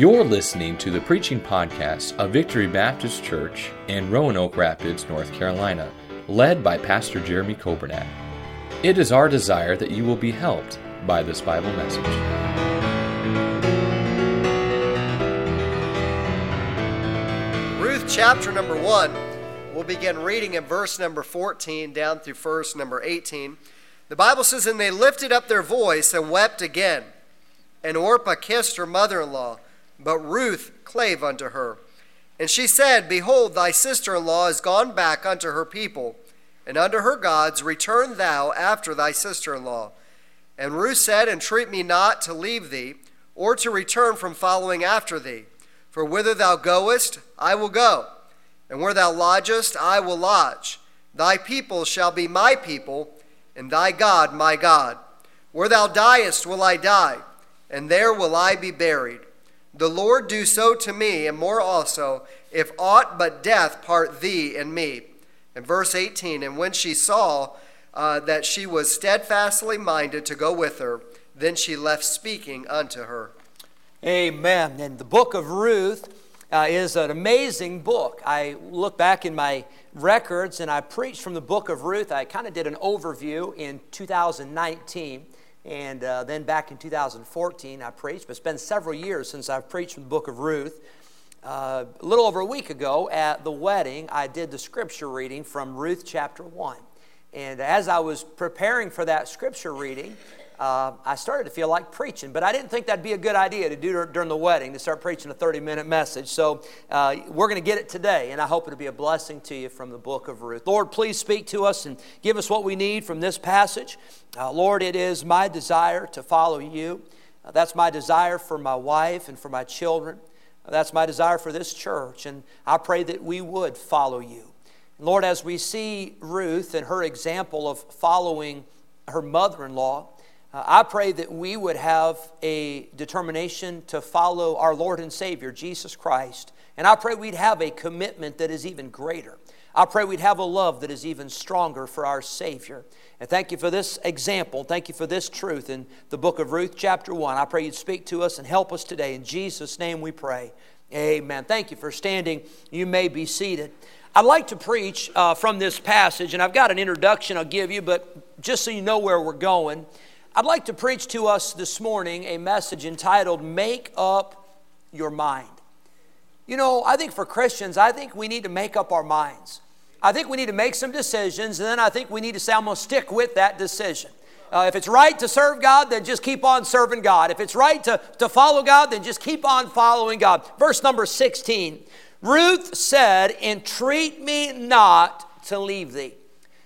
You're listening to the preaching podcast of Victory Baptist Church in Roanoke Rapids, North Carolina, led by Pastor Jeremy Kobernat. It is our desire that you will be helped by this Bible message. Ruth chapter number 1. We'll begin reading in verse number 14 down through verse number 18. The Bible says, And they lifted up their voice and wept again. And Orpah kissed her mother in law, but Ruth clave unto her. And she said, Behold, thy sister in law is gone back unto her people, and unto her gods, return thou after thy sister in law. And Ruth said, Entreat me not to leave thee, or to return from following after thee. For whither thou goest, I will go, and where thou lodgest, I will lodge. Thy people shall be my people, and thy God my God. Where thou diest will I die, and there will I be buried. The Lord do so to me, and more also, if aught but death part thee and me. And verse 18, and when she saw uh, that she was steadfastly minded to go with her, then she left speaking unto her. Amen. And the book of Ruth uh, is an amazing book. I look back in my records and I preached from the book of Ruth. I kind of did an overview in 2019. And uh, then back in 2014, I preached, but it's been several years since I've preached from the book of Ruth. Uh, a little over a week ago at the wedding, I did the scripture reading from Ruth chapter 1. And as I was preparing for that scripture reading, uh, I started to feel like preaching, but I didn't think that'd be a good idea to do during the wedding to start preaching a 30 minute message. So uh, we're going to get it today, and I hope it'll be a blessing to you from the book of Ruth. Lord, please speak to us and give us what we need from this passage. Uh, Lord, it is my desire to follow you. Uh, that's my desire for my wife and for my children. That's my desire for this church, and I pray that we would follow you. Lord, as we see Ruth and her example of following her mother in law, uh, I pray that we would have a determination to follow our Lord and Savior, Jesus Christ. And I pray we'd have a commitment that is even greater. I pray we'd have a love that is even stronger for our Savior. And thank you for this example. Thank you for this truth in the book of Ruth, chapter 1. I pray you'd speak to us and help us today. In Jesus' name we pray. Amen. Thank you for standing. You may be seated. I'd like to preach uh, from this passage, and I've got an introduction I'll give you, but just so you know where we're going. I'd like to preach to us this morning a message entitled Make Up Your Mind. You know, I think for Christians, I think we need to make up our minds. I think we need to make some decisions, and then I think we need to say, I'm going to stick with that decision. Uh, if it's right to serve God, then just keep on serving God. If it's right to, to follow God, then just keep on following God. Verse number 16 Ruth said, Entreat me not to leave thee.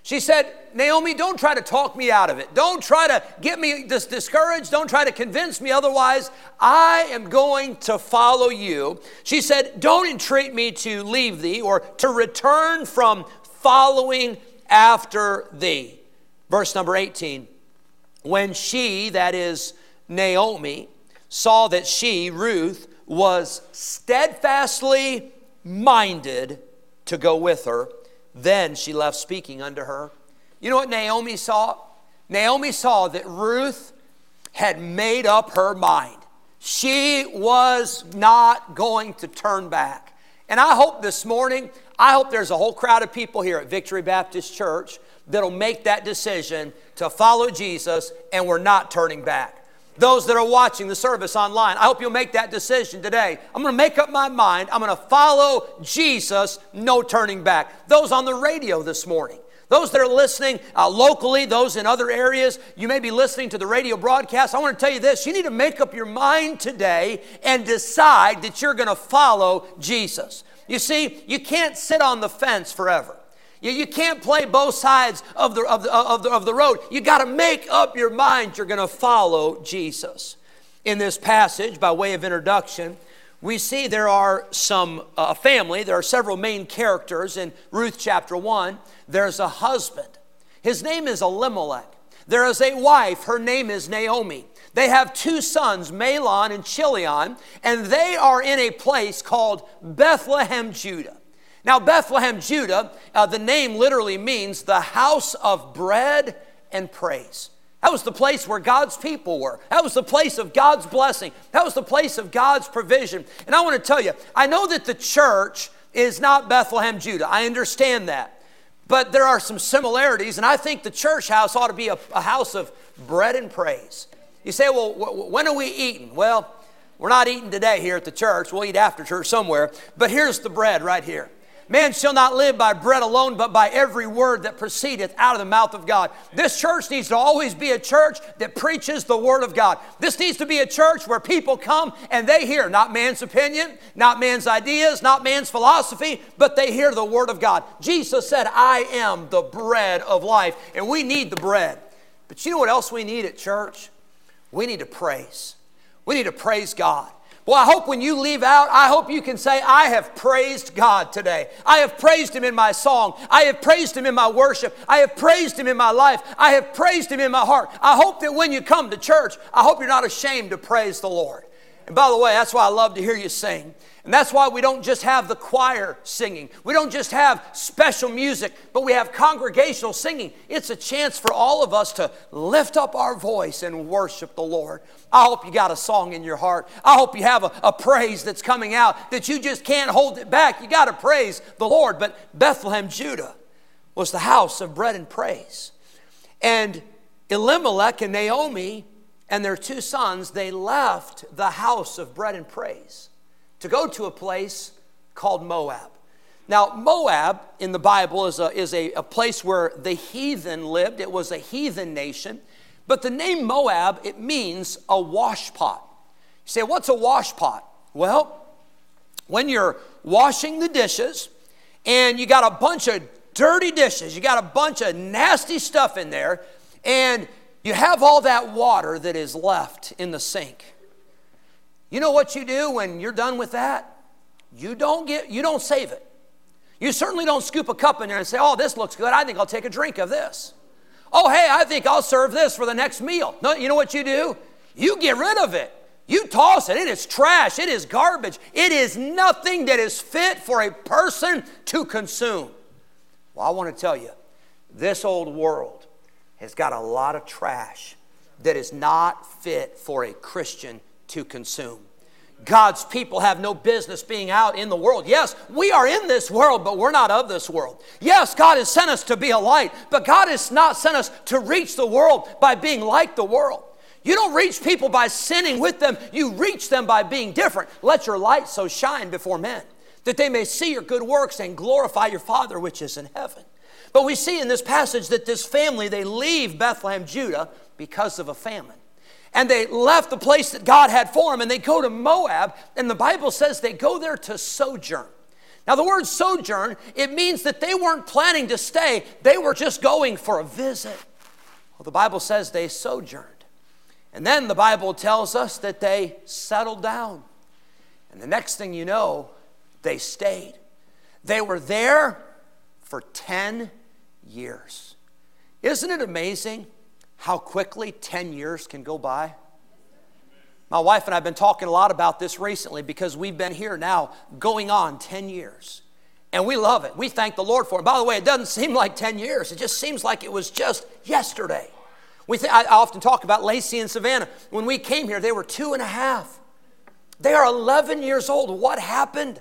She said, Naomi, don't try to talk me out of it. Don't try to get me dis- discouraged. Don't try to convince me otherwise. I am going to follow you. She said, Don't entreat me to leave thee or to return from following after thee. Verse number 18. When she, that is Naomi, saw that she, Ruth, was steadfastly minded to go with her, then she left speaking unto her. You know what Naomi saw? Naomi saw that Ruth had made up her mind. She was not going to turn back. And I hope this morning, I hope there's a whole crowd of people here at Victory Baptist Church that'll make that decision to follow Jesus and we're not turning back those that are watching the service online, I hope you'll make that decision today. I'm going to make up my mind. I'm going to follow Jesus, no turning back. Those on the radio this morning, those that are listening uh, locally, those in other areas, you may be listening to the radio broadcast. I want to tell you this you need to make up your mind today and decide that you're going to follow Jesus. You see, you can't sit on the fence forever. You, you can't play both sides of the, of the, of the, of the road. You got to make up your mind you're going to follow Jesus. In this passage, by way of introduction, we see there are some uh, family, there are several main characters in Ruth chapter 1. There's a husband, his name is Elimelech. There is a wife, her name is Naomi. They have two sons, Mahlon and Chilion, and they are in a place called Bethlehem, Judah. Now, Bethlehem, Judah, uh, the name literally means the house of bread and praise. That was the place where God's people were. That was the place of God's blessing. That was the place of God's provision. And I want to tell you, I know that the church is not Bethlehem, Judah. I understand that. But there are some similarities, and I think the church house ought to be a, a house of bread and praise. You say, well, when are we eating? Well, we're not eating today here at the church. We'll eat after church somewhere. But here's the bread right here. Man shall not live by bread alone, but by every word that proceedeth out of the mouth of God. This church needs to always be a church that preaches the word of God. This needs to be a church where people come and they hear not man's opinion, not man's ideas, not man's philosophy, but they hear the word of God. Jesus said, I am the bread of life, and we need the bread. But you know what else we need at church? We need to praise. We need to praise God. Well, I hope when you leave out, I hope you can say, I have praised God today. I have praised Him in my song. I have praised Him in my worship. I have praised Him in my life. I have praised Him in my heart. I hope that when you come to church, I hope you're not ashamed to praise the Lord. And by the way, that's why I love to hear you sing. And that's why we don't just have the choir singing. We don't just have special music, but we have congregational singing. It's a chance for all of us to lift up our voice and worship the Lord. I hope you got a song in your heart. I hope you have a, a praise that's coming out that you just can't hold it back. You got to praise the Lord. But Bethlehem, Judah, was the house of bread and praise. And Elimelech and Naomi and their two sons, they left the house of bread and praise to go to a place called Moab. Now, Moab in the Bible is, a, is a, a place where the heathen lived. It was a heathen nation. But the name Moab, it means a washpot. You say, what's a washpot? Well, when you're washing the dishes and you got a bunch of dirty dishes, you got a bunch of nasty stuff in there, and you have all that water that is left in the sink. You know what you do when you're done with that? You don't get you don't save it. You certainly don't scoop a cup in there and say, "Oh, this looks good. I think I'll take a drink of this." "Oh, hey, I think I'll serve this for the next meal." No, you know what you do? You get rid of it. You toss it. It is trash. It is garbage. It is nothing that is fit for a person to consume. Well, I want to tell you, this old world has got a lot of trash that is not fit for a Christian to consume. God's people have no business being out in the world. Yes, we are in this world, but we're not of this world. Yes, God has sent us to be a light, but God has not sent us to reach the world by being like the world. You don't reach people by sinning with them, you reach them by being different. Let your light so shine before men that they may see your good works and glorify your Father which is in heaven. But we see in this passage that this family, they leave Bethlehem, Judah, because of a famine and they left the place that God had for them and they go to Moab, and the Bible says they go there to sojourn. Now, the word sojourn, it means that they weren't planning to stay, they were just going for a visit. Well, the Bible says they sojourned. And then the Bible tells us that they settled down. And the next thing you know, they stayed. They were there for 10 years. Isn't it amazing how quickly 10 years can go by? My wife and I have been talking a lot about this recently because we've been here now going on 10 years. And we love it. We thank the Lord for it. By the way, it doesn't seem like 10 years, it just seems like it was just yesterday. We th- I often talk about Lacey and Savannah. When we came here, they were two and a half. They are 11 years old. What happened?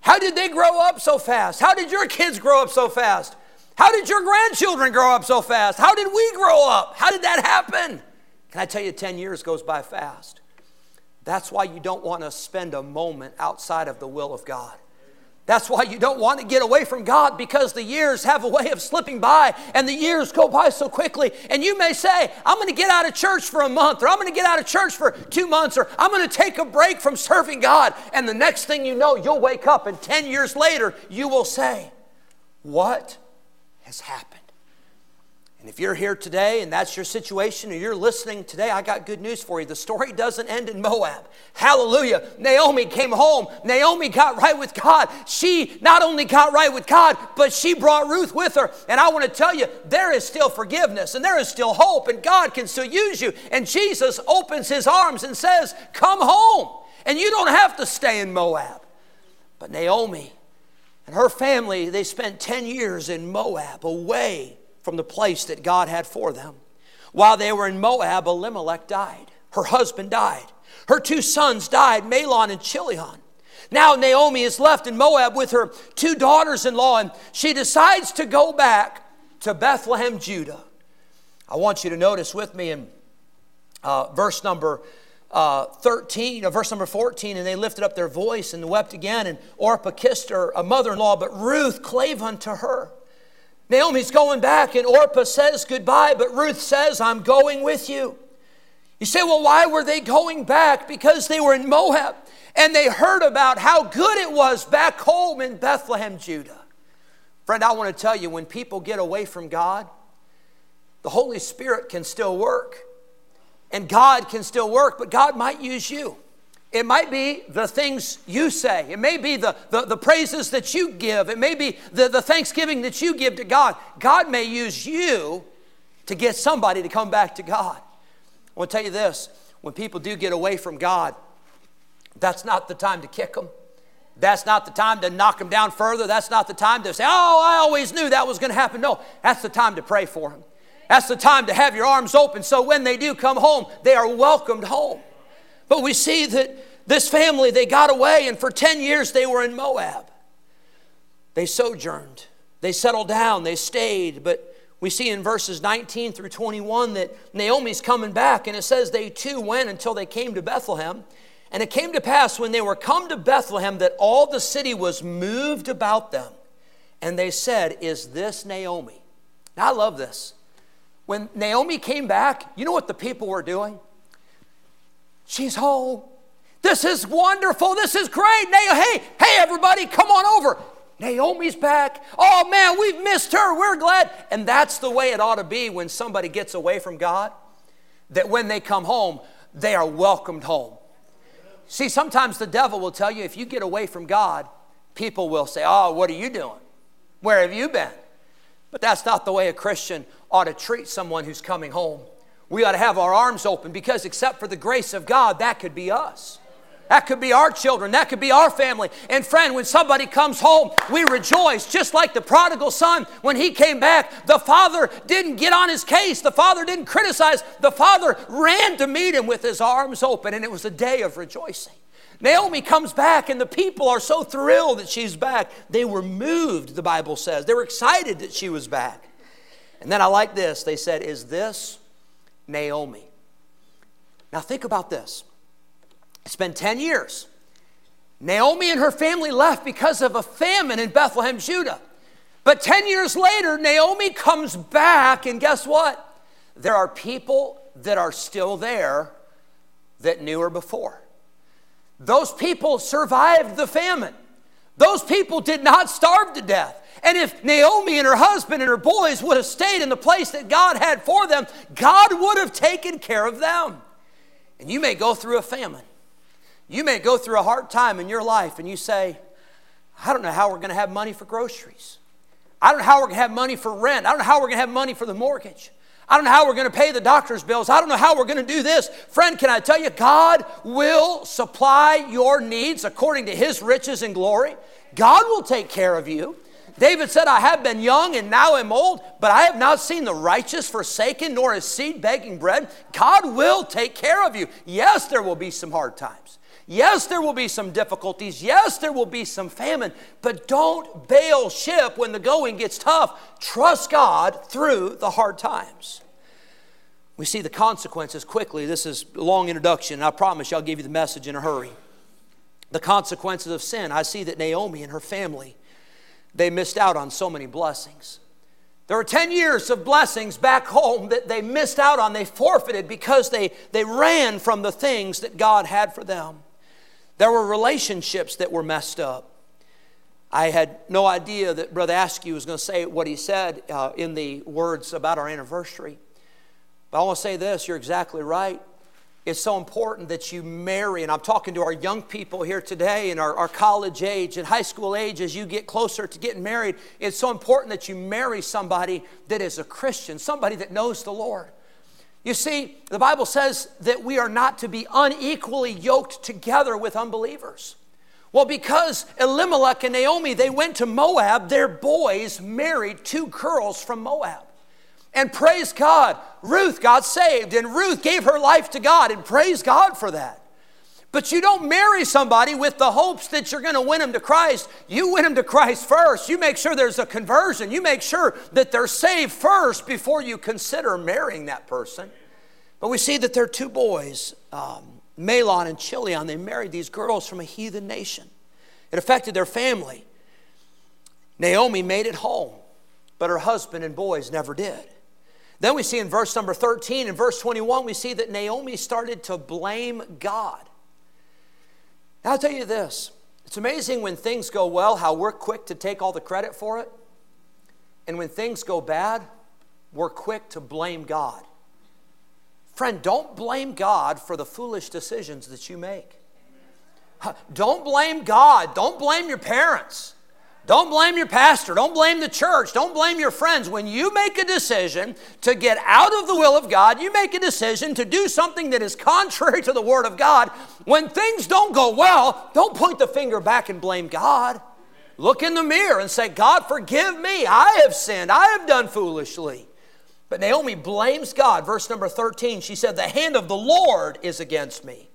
How did they grow up so fast? How did your kids grow up so fast? How did your grandchildren grow up so fast? How did we grow up? How did that happen? Can I tell you, 10 years goes by fast. That's why you don't want to spend a moment outside of the will of God. That's why you don't want to get away from God because the years have a way of slipping by and the years go by so quickly. And you may say, I'm going to get out of church for a month or I'm going to get out of church for two months or I'm going to take a break from serving God. And the next thing you know, you'll wake up and 10 years later, you will say, What has happened. And if you're here today and that's your situation or you're listening today, I got good news for you. The story doesn't end in Moab. Hallelujah. Naomi came home. Naomi got right with God. She not only got right with God, but she brought Ruth with her. And I want to tell you, there is still forgiveness and there is still hope, and God can still use you. And Jesus opens his arms and says, Come home. And you don't have to stay in Moab. But Naomi, and her family, they spent 10 years in Moab, away from the place that God had for them. While they were in Moab, Elimelech died. Her husband died. Her two sons died, Mahlon and Chilion. Now Naomi is left in Moab with her two daughters in law, and she decides to go back to Bethlehem, Judah. I want you to notice with me in uh, verse number uh, 13, or uh, verse number 14, and they lifted up their voice and wept again, and Orpah kissed her, a mother in law, but Ruth clave unto her. Naomi's going back, and Orpah says goodbye, but Ruth says, I'm going with you. You say, well, why were they going back? Because they were in Moab and they heard about how good it was back home in Bethlehem, Judah. Friend, I want to tell you when people get away from God, the Holy Spirit can still work. And God can still work, but God might use you. It might be the things you say. It may be the, the, the, praises that you give. It may be the, the thanksgiving that you give to God. God may use you to get somebody to come back to God. I want to tell you this when people do get away from God, that's not the time to kick them. That's not the time to knock them down further. That's not the time to say, oh, I always knew that was going to happen. No, that's the time to pray for them. That's the time to have your arms open so when they do come home, they are welcomed home. But we see that this family, they got away, and for 10 years they were in Moab. They sojourned, they settled down, they stayed. But we see in verses 19 through 21 that Naomi's coming back, and it says they too went until they came to Bethlehem. And it came to pass when they were come to Bethlehem that all the city was moved about them. And they said, Is this Naomi? Now, I love this. When Naomi came back, you know what the people were doing? She's home. This is wonderful. This is great. Hey, hey, everybody, come on over. Naomi's back. Oh man, we've missed her. We're glad. And that's the way it ought to be when somebody gets away from God. That when they come home, they are welcomed home. See, sometimes the devil will tell you if you get away from God, people will say, Oh, what are you doing? Where have you been? But that's not the way a Christian ought to treat someone who's coming home. We ought to have our arms open because, except for the grace of God, that could be us. That could be our children. That could be our family. And friend, when somebody comes home, we rejoice. Just like the prodigal son, when he came back, the father didn't get on his case. The father didn't criticize. The father ran to meet him with his arms open, and it was a day of rejoicing. Naomi comes back, and the people are so thrilled that she's back. They were moved, the Bible says. They were excited that she was back. And then I like this. They said, Is this Naomi? Now think about this. It's been 10 years. Naomi and her family left because of a famine in Bethlehem, Judah. But 10 years later, Naomi comes back, and guess what? There are people that are still there that knew her before. Those people survived the famine. Those people did not starve to death. And if Naomi and her husband and her boys would have stayed in the place that God had for them, God would have taken care of them. And you may go through a famine. You may go through a hard time in your life and you say, I don't know how we're going to have money for groceries. I don't know how we're going to have money for rent. I don't know how we're going to have money for the mortgage. I don't know how we're going to pay the doctor's bills. I don't know how we're going to do this. Friend, can I tell you, God will supply your needs according to his riches and glory. God will take care of you. David said, I have been young and now am old, but I have not seen the righteous forsaken, nor his seed begging bread. God will take care of you. Yes, there will be some hard times. Yes, there will be some difficulties. Yes, there will be some famine, but don't bail ship when the going gets tough. Trust God through the hard times. We see the consequences quickly. This is a long introduction, I promise you I'll give you the message in a hurry. The consequences of sin. I see that Naomi and her family, they missed out on so many blessings. There were 10 years of blessings back home that they missed out on, they forfeited because they, they ran from the things that God had for them. There were relationships that were messed up. I had no idea that Brother Askew was going to say what he said uh, in the words about our anniversary. But I want to say this you're exactly right. It's so important that you marry, and I'm talking to our young people here today and our, our college age and high school age as you get closer to getting married. It's so important that you marry somebody that is a Christian, somebody that knows the Lord. You see, the Bible says that we are not to be unequally yoked together with unbelievers. Well, because Elimelech and Naomi, they went to Moab, their boys married two girls from Moab. And praise God, Ruth got saved, and Ruth gave her life to God, and praise God for that. But you don't marry somebody with the hopes that you're going to win them to Christ. You win them to Christ first. You make sure there's a conversion. You make sure that they're saved first before you consider marrying that person. But we see that there are two boys, um, Mahlon and Chilion. They married these girls from a heathen nation. It affected their family. Naomi made it home, but her husband and boys never did. Then we see in verse number 13 and verse 21, we see that Naomi started to blame God. I'll tell you this it's amazing when things go well how we're quick to take all the credit for it. And when things go bad, we're quick to blame God. Friend, don't blame God for the foolish decisions that you make. Don't blame God. Don't blame your parents. Don't blame your pastor. Don't blame the church. Don't blame your friends. When you make a decision to get out of the will of God, you make a decision to do something that is contrary to the Word of God. When things don't go well, don't point the finger back and blame God. Look in the mirror and say, God, forgive me. I have sinned. I have done foolishly. But Naomi blames God. Verse number 13, she said, The hand of the Lord is against me.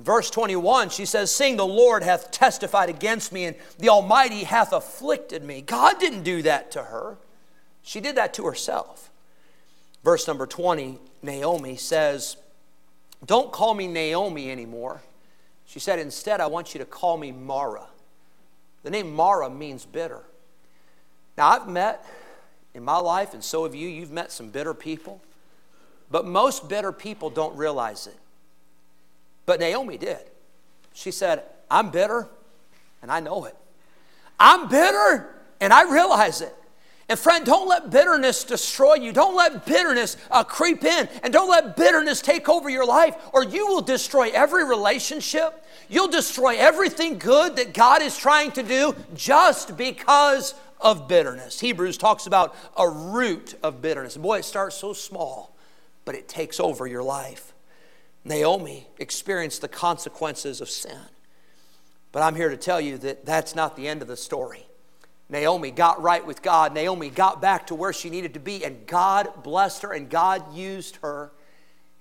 In verse 21, she says, Seeing the Lord hath testified against me, and the Almighty hath afflicted me. God didn't do that to her, she did that to herself. Verse number 20, Naomi says, Don't call me Naomi anymore. She said, Instead, I want you to call me Mara. The name Mara means bitter. Now, I've met in my life, and so have you, you've met some bitter people, but most bitter people don't realize it. But Naomi did. She said, I'm bitter and I know it. I'm bitter and I realize it. And friend, don't let bitterness destroy you. Don't let bitterness uh, creep in. And don't let bitterness take over your life, or you will destroy every relationship. You'll destroy everything good that God is trying to do just because of bitterness. Hebrews talks about a root of bitterness. Boy, it starts so small, but it takes over your life. Naomi experienced the consequences of sin. But I'm here to tell you that that's not the end of the story. Naomi got right with God. Naomi got back to where she needed to be, and God blessed her and God used her.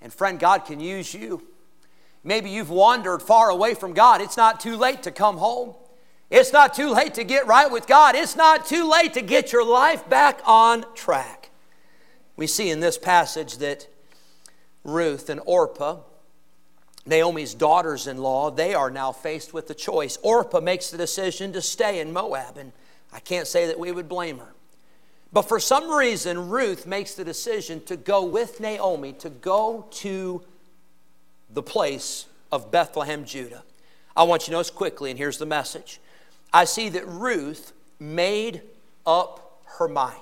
And friend, God can use you. Maybe you've wandered far away from God. It's not too late to come home. It's not too late to get right with God. It's not too late to get your life back on track. We see in this passage that Ruth and Orpah Naomi's daughters in law, they are now faced with the choice. Orpah makes the decision to stay in Moab, and I can't say that we would blame her. But for some reason, Ruth makes the decision to go with Naomi, to go to the place of Bethlehem, Judah. I want you to notice quickly, and here's the message. I see that Ruth made up her mind.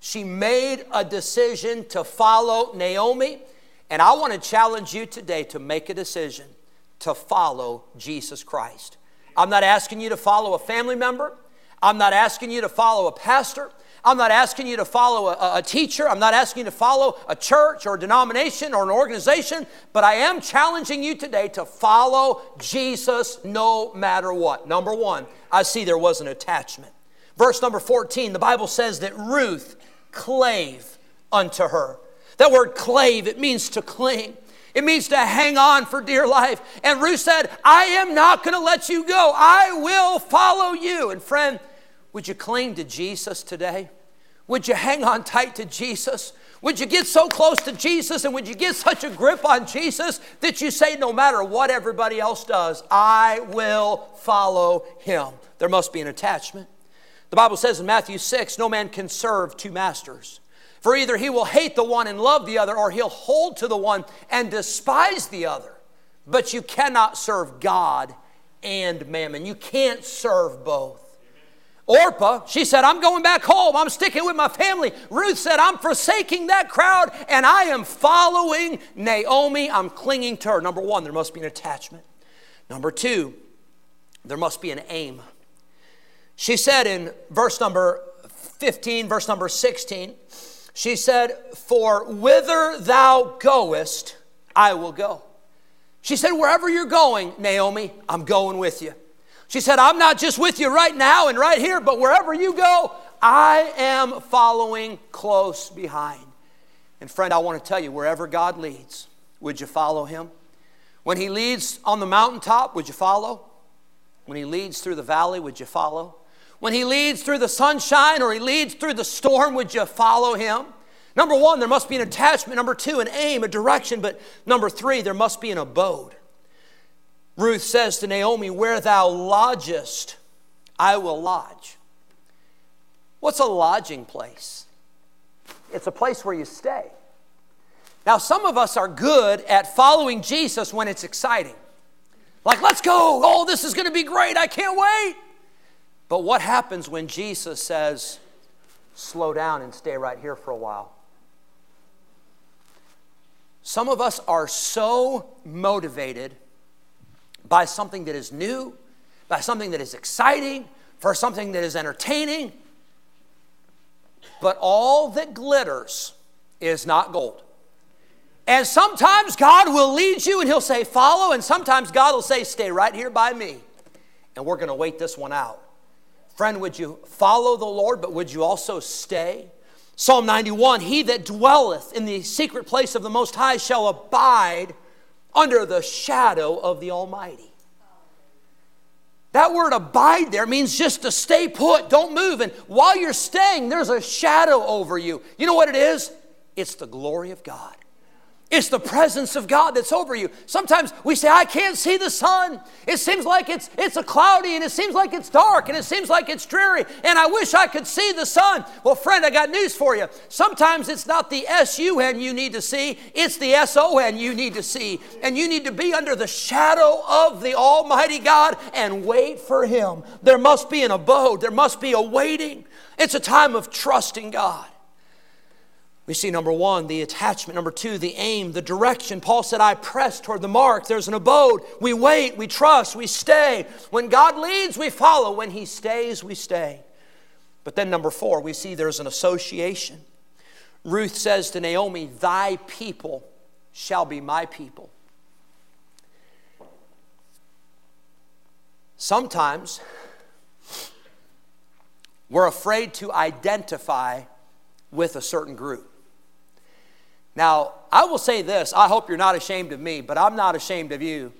She made a decision to follow Naomi and I want to challenge you today to make a decision to follow Jesus Christ. I'm not asking you to follow a family member. I'm not asking you to follow a pastor. I'm not asking you to follow a, a, teacher. I'm not asking you to follow a church or a denomination or an organization, but I am challenging you today to follow Jesus no matter what. Number one, I see there was an attachment. Verse number 14, the Bible says that Ruth clave unto her. That word clave, it means to cling. It means to hang on for dear life. And Ruth said, I am not going to let you go. I will follow you. And friend, would you cling to Jesus today? Would you hang on tight to Jesus? Would you get so close to Jesus and would you get such a grip on Jesus that you say, no matter what everybody else does, I will follow him? There must be an attachment. The Bible says in Matthew 6 no man can serve two masters. For either he will hate the one and love the other, or he'll hold to the one and despise the other. But you cannot serve God and mammon. You can't serve both. Orpah, she said, I'm going back home. I'm sticking with my family. Ruth said, I'm forsaking that crowd and I am following Naomi. I'm clinging to her. Number one, there must be an attachment. Number two, there must be an aim. She said in verse number 15, verse number 16, she said, For whither thou goest, I will go. She said, Wherever you're going, Naomi, I'm going with you. She said, I'm not just with you right now and right here, but wherever you go, I am following close behind. And friend, I want to tell you wherever God leads, would you follow him? When he leads on the mountaintop, would you follow? When he leads through the valley, would you follow? When he leads through the sunshine or he leads through the storm, would you follow him? Number one, there must be an attachment. Number two, an aim, a direction. But number three, there must be an abode. Ruth says to Naomi, Where thou lodgest, I will lodge. What's a lodging place? It's a place where you stay. Now, some of us are good at following Jesus when it's exciting. Like, let's go. Oh, this is going to be great. I can't wait. But what happens when Jesus says, slow down and stay right here for a while? Some of us are so motivated by something that is new, by something that is exciting, for something that is entertaining. But all that glitters is not gold. And sometimes God will lead you and He'll say, Follow, and sometimes God will say, Stay right here by me. And we're going to wait this one out. Friend, would you follow the Lord, but would you also stay? Psalm 91 He that dwelleth in the secret place of the Most High shall abide under the shadow of the Almighty. That word abide there means just to stay put, don't move. And while you're staying, there's a shadow over you. You know what it is? It's the glory of God. It's the presence of God that's over you. Sometimes we say, I can't see the sun. It seems like it's, it's a cloudy and it seems like it's dark and it seems like it's dreary and I wish I could see the sun. Well, friend, I got news for you. Sometimes it's not the S U N you need to see, it's the S O N you need to see. And you need to be under the shadow of the Almighty God and wait for Him. There must be an abode, there must be a waiting. It's a time of trusting God. We see number one, the attachment. Number two, the aim, the direction. Paul said, I press toward the mark. There's an abode. We wait, we trust, we stay. When God leads, we follow. When He stays, we stay. But then, number four, we see there's an association. Ruth says to Naomi, Thy people shall be my people. Sometimes we're afraid to identify with a certain group. Now, I will say this I hope you're not ashamed of me, but I'm not ashamed of you.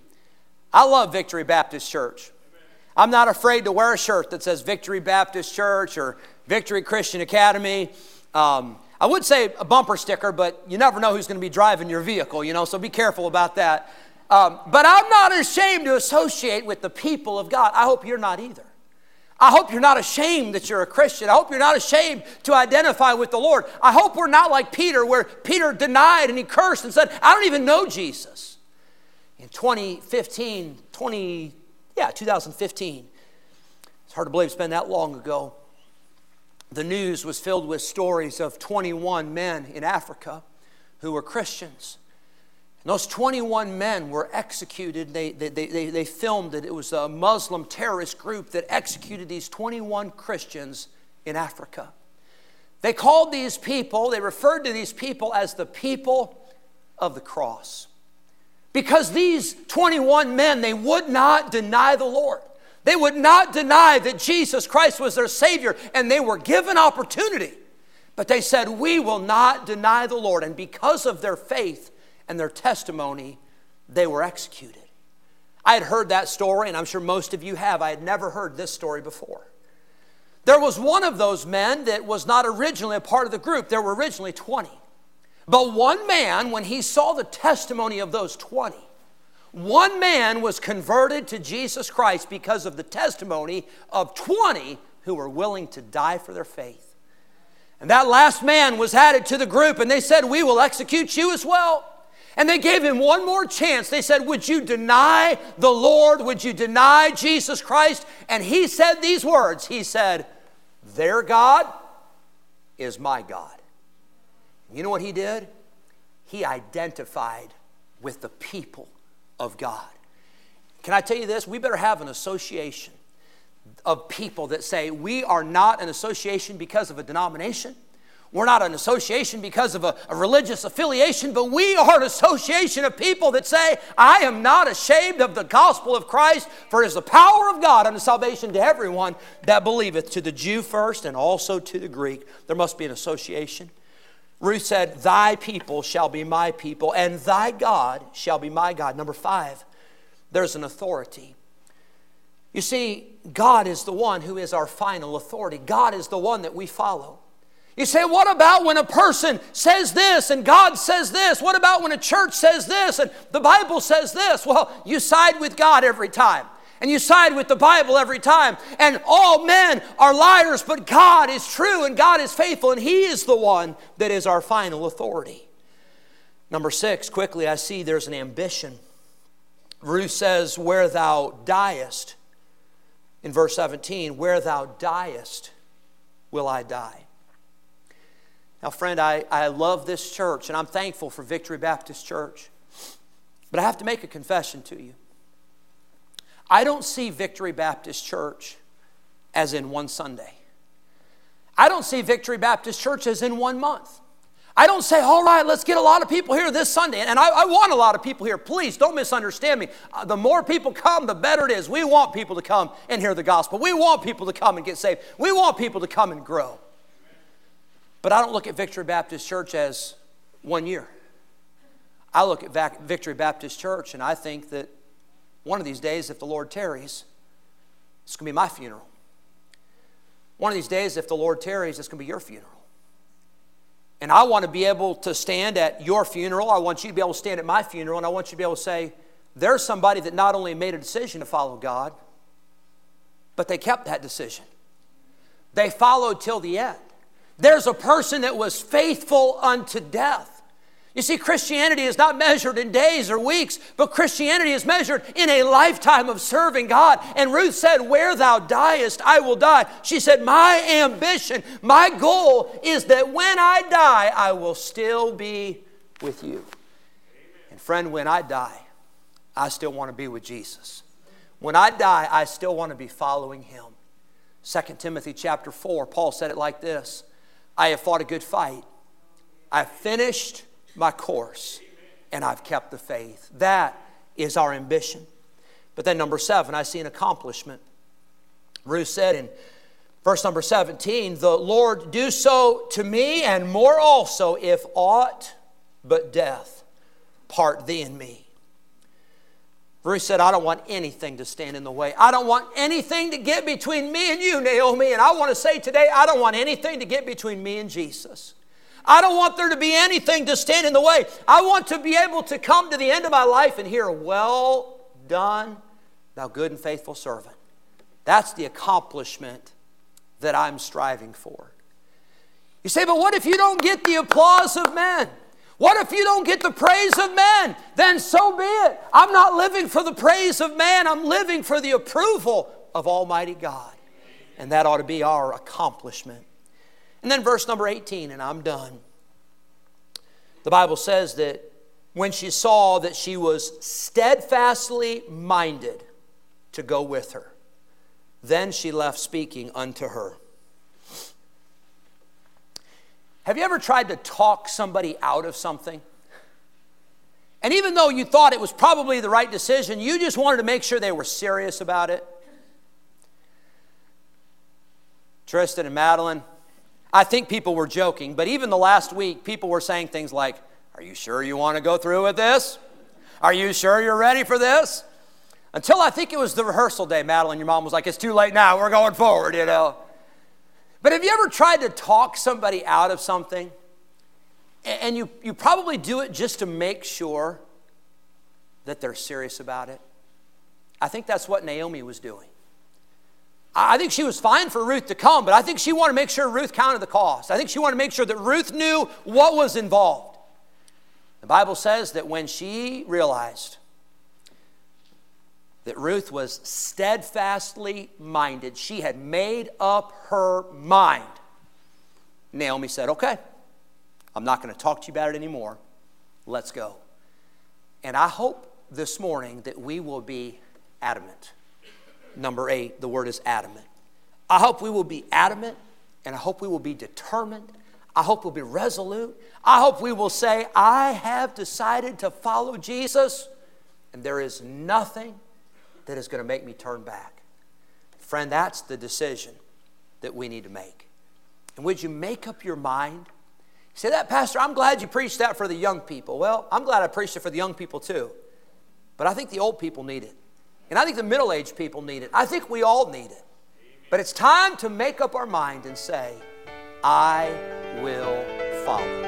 I love Victory Baptist Church. I'm not afraid to wear a shirt that says Victory Baptist Church or Victory Christian Academy. Um, I would say a bumper sticker, but you never know who's going to be driving your vehicle, you know, so be careful about that. Um, but I'm not ashamed to associate with the people of God. I hope you're not either. I hope you're not ashamed that you're a Christian. I hope you're not ashamed to identify with the Lord. I hope we're not like Peter, where Peter denied and he cursed and said, I don't even know Jesus. In 2015, 20, yeah, 2015, it's hard to believe it's been that long ago. The news was filled with stories of 21 men in Africa who were Christians those 21 men were executed. They, they, they, they filmed it. It was a Muslim terrorist group that executed these 21 Christians in Africa. They called these people, they referred to these people as the people of the cross. Because these 21 men, they would not deny the Lord. They would not deny that Jesus Christ was their Savior, and they were given opportunity. But they said, We will not deny the Lord. And because of their faith, and their testimony, they were executed. I had heard that story, and I'm sure most of you have. I had never heard this story before. There was one of those men that was not originally a part of the group, there were originally 20. But one man, when he saw the testimony of those 20, one man was converted to Jesus Christ because of the testimony of 20 who were willing to die for their faith. And that last man was added to the group, and they said, We will execute you as well. And they gave him one more chance. They said, Would you deny the Lord? Would you deny Jesus Christ? And he said these words He said, Their God is my God. You know what he did? He identified with the people of God. Can I tell you this? We better have an association of people that say, We are not an association because of a denomination. We're not an association because of a, a, religious affiliation, but we are an association of people that say, I am not ashamed of the gospel of Christ, for it is the power of God unto salvation to everyone that believeth, to the Jew first and also to the Greek. There must be an association. Ruth said, Thy people shall be my people, and thy God shall be my God. Number five, there's an authority. You see, God is the one who is our final authority. God is the one that we follow. You say, what about when a person says this and God says this? What about when a church says this and the Bible says this? Well, you side with God every time. And you side with the Bible every time. And all men are liars, but God is true and God is faithful, and He is the one that is our final authority. Number six, quickly, I see there's an ambition. Ruth says, Where thou diest, in verse 17, Where thou diest, will I die. Now, friend, I, I love this church and I'm thankful for Victory Baptist Church. But I have to make a confession to you. I don't see Victory Baptist Church as in one Sunday. I don't see Victory Baptist Church as in one month. I don't say, all right, let's get a lot of people here this Sunday. And I, I want a lot of people here. Please don't misunderstand me. Uh, the more people come, the better it is. We want people to come and hear the gospel. We want people to come and get saved. We want people to come and grow. But I don't look at Victory Baptist Church as one year. I look at Victory Baptist Church and I think that one of these days, if the Lord tarries, it's going to be my funeral. One of these days, if the Lord tarries, it's going to be your funeral. And I want to be able to stand at your funeral. I want you to be able to stand at my funeral. And I want you to be able to say, there's somebody that not only made a decision to follow God, but they kept that decision. They followed till the end. There's a person that was faithful unto death. You see, Christianity is not measured in days or weeks, but Christianity is measured in a lifetime of serving God. And Ruth said, Where thou diest, I will die. She said, My ambition, my goal is that when I die, I will still be with you. And friend, when I die, I still want to be with Jesus. When I die, I still want to be following him. 2 Timothy chapter 4, Paul said it like this I have fought a good fight. I've finished my course and I've kept the faith. That is our ambition. But then, number seven, I see an accomplishment. Ruth said in verse number 17, The Lord do so to me and more also, if aught but death part thee and me. Ruth said, I don't want anything to stand in the way. I don't want anything to get between me and you, Naomi. And I want to say today, I don't want anything to get between me and Jesus. I don't want there to be anything to stand in the way. I want to be able to come to the end of my life and hear, Well done, thou good and faithful servant. That's the accomplishment that I'm striving for. You say, But what if you don't get the applause of men? What if you don't get the praise of men? Then so be it. I'm not living for the praise of man, I'm living for the approval of Almighty God. And that ought to be our accomplishment. And then verse number 18, and I'm done. The Bible says that when she saw that she was steadfastly minded to go with her, then she left speaking unto her. Have you ever tried to talk somebody out of something? And even though you thought it was probably the right decision, you just wanted to make sure they were serious about it? Tristan and Madeline, I think people were joking, but even the last week, people were saying things like, Are you sure you want to go through with this? Are you sure you're ready for this? Until I think it was the rehearsal day, Madeline, your mom was like, It's too late now, we're going forward, you know. But have you ever tried to talk somebody out of something? And you, you probably do it just to make sure that they're serious about it. I think that's what Naomi was doing. I think she was fine for Ruth to come, but I think she wanted to make sure Ruth counted the cost. I think she wanted to make sure that Ruth knew what was involved. The Bible says that when she realized that Ruth was steadfastly minded, she had made up her mind. Naomi said, Okay, I'm not going to talk to you about it anymore. Let's go. And I hope this morning that we will be adamant number eight, the word is adamant. I hope we will be adamant and I hope we will be determined. I hope we'll be resolute. I hope we will say, I have decided to follow Jesus, and there is nothing that is going to make me turn back. Friend, that's the decision that we need to make. And would you make up your mind? say that, Pastor, I'm glad you preached that for the young people. Well, I'm glad I preached it for the young people too. But I think the old people need it. And I think the middle aged people need it. I think we all need it. But it's time to make up our mind and say, I will follow.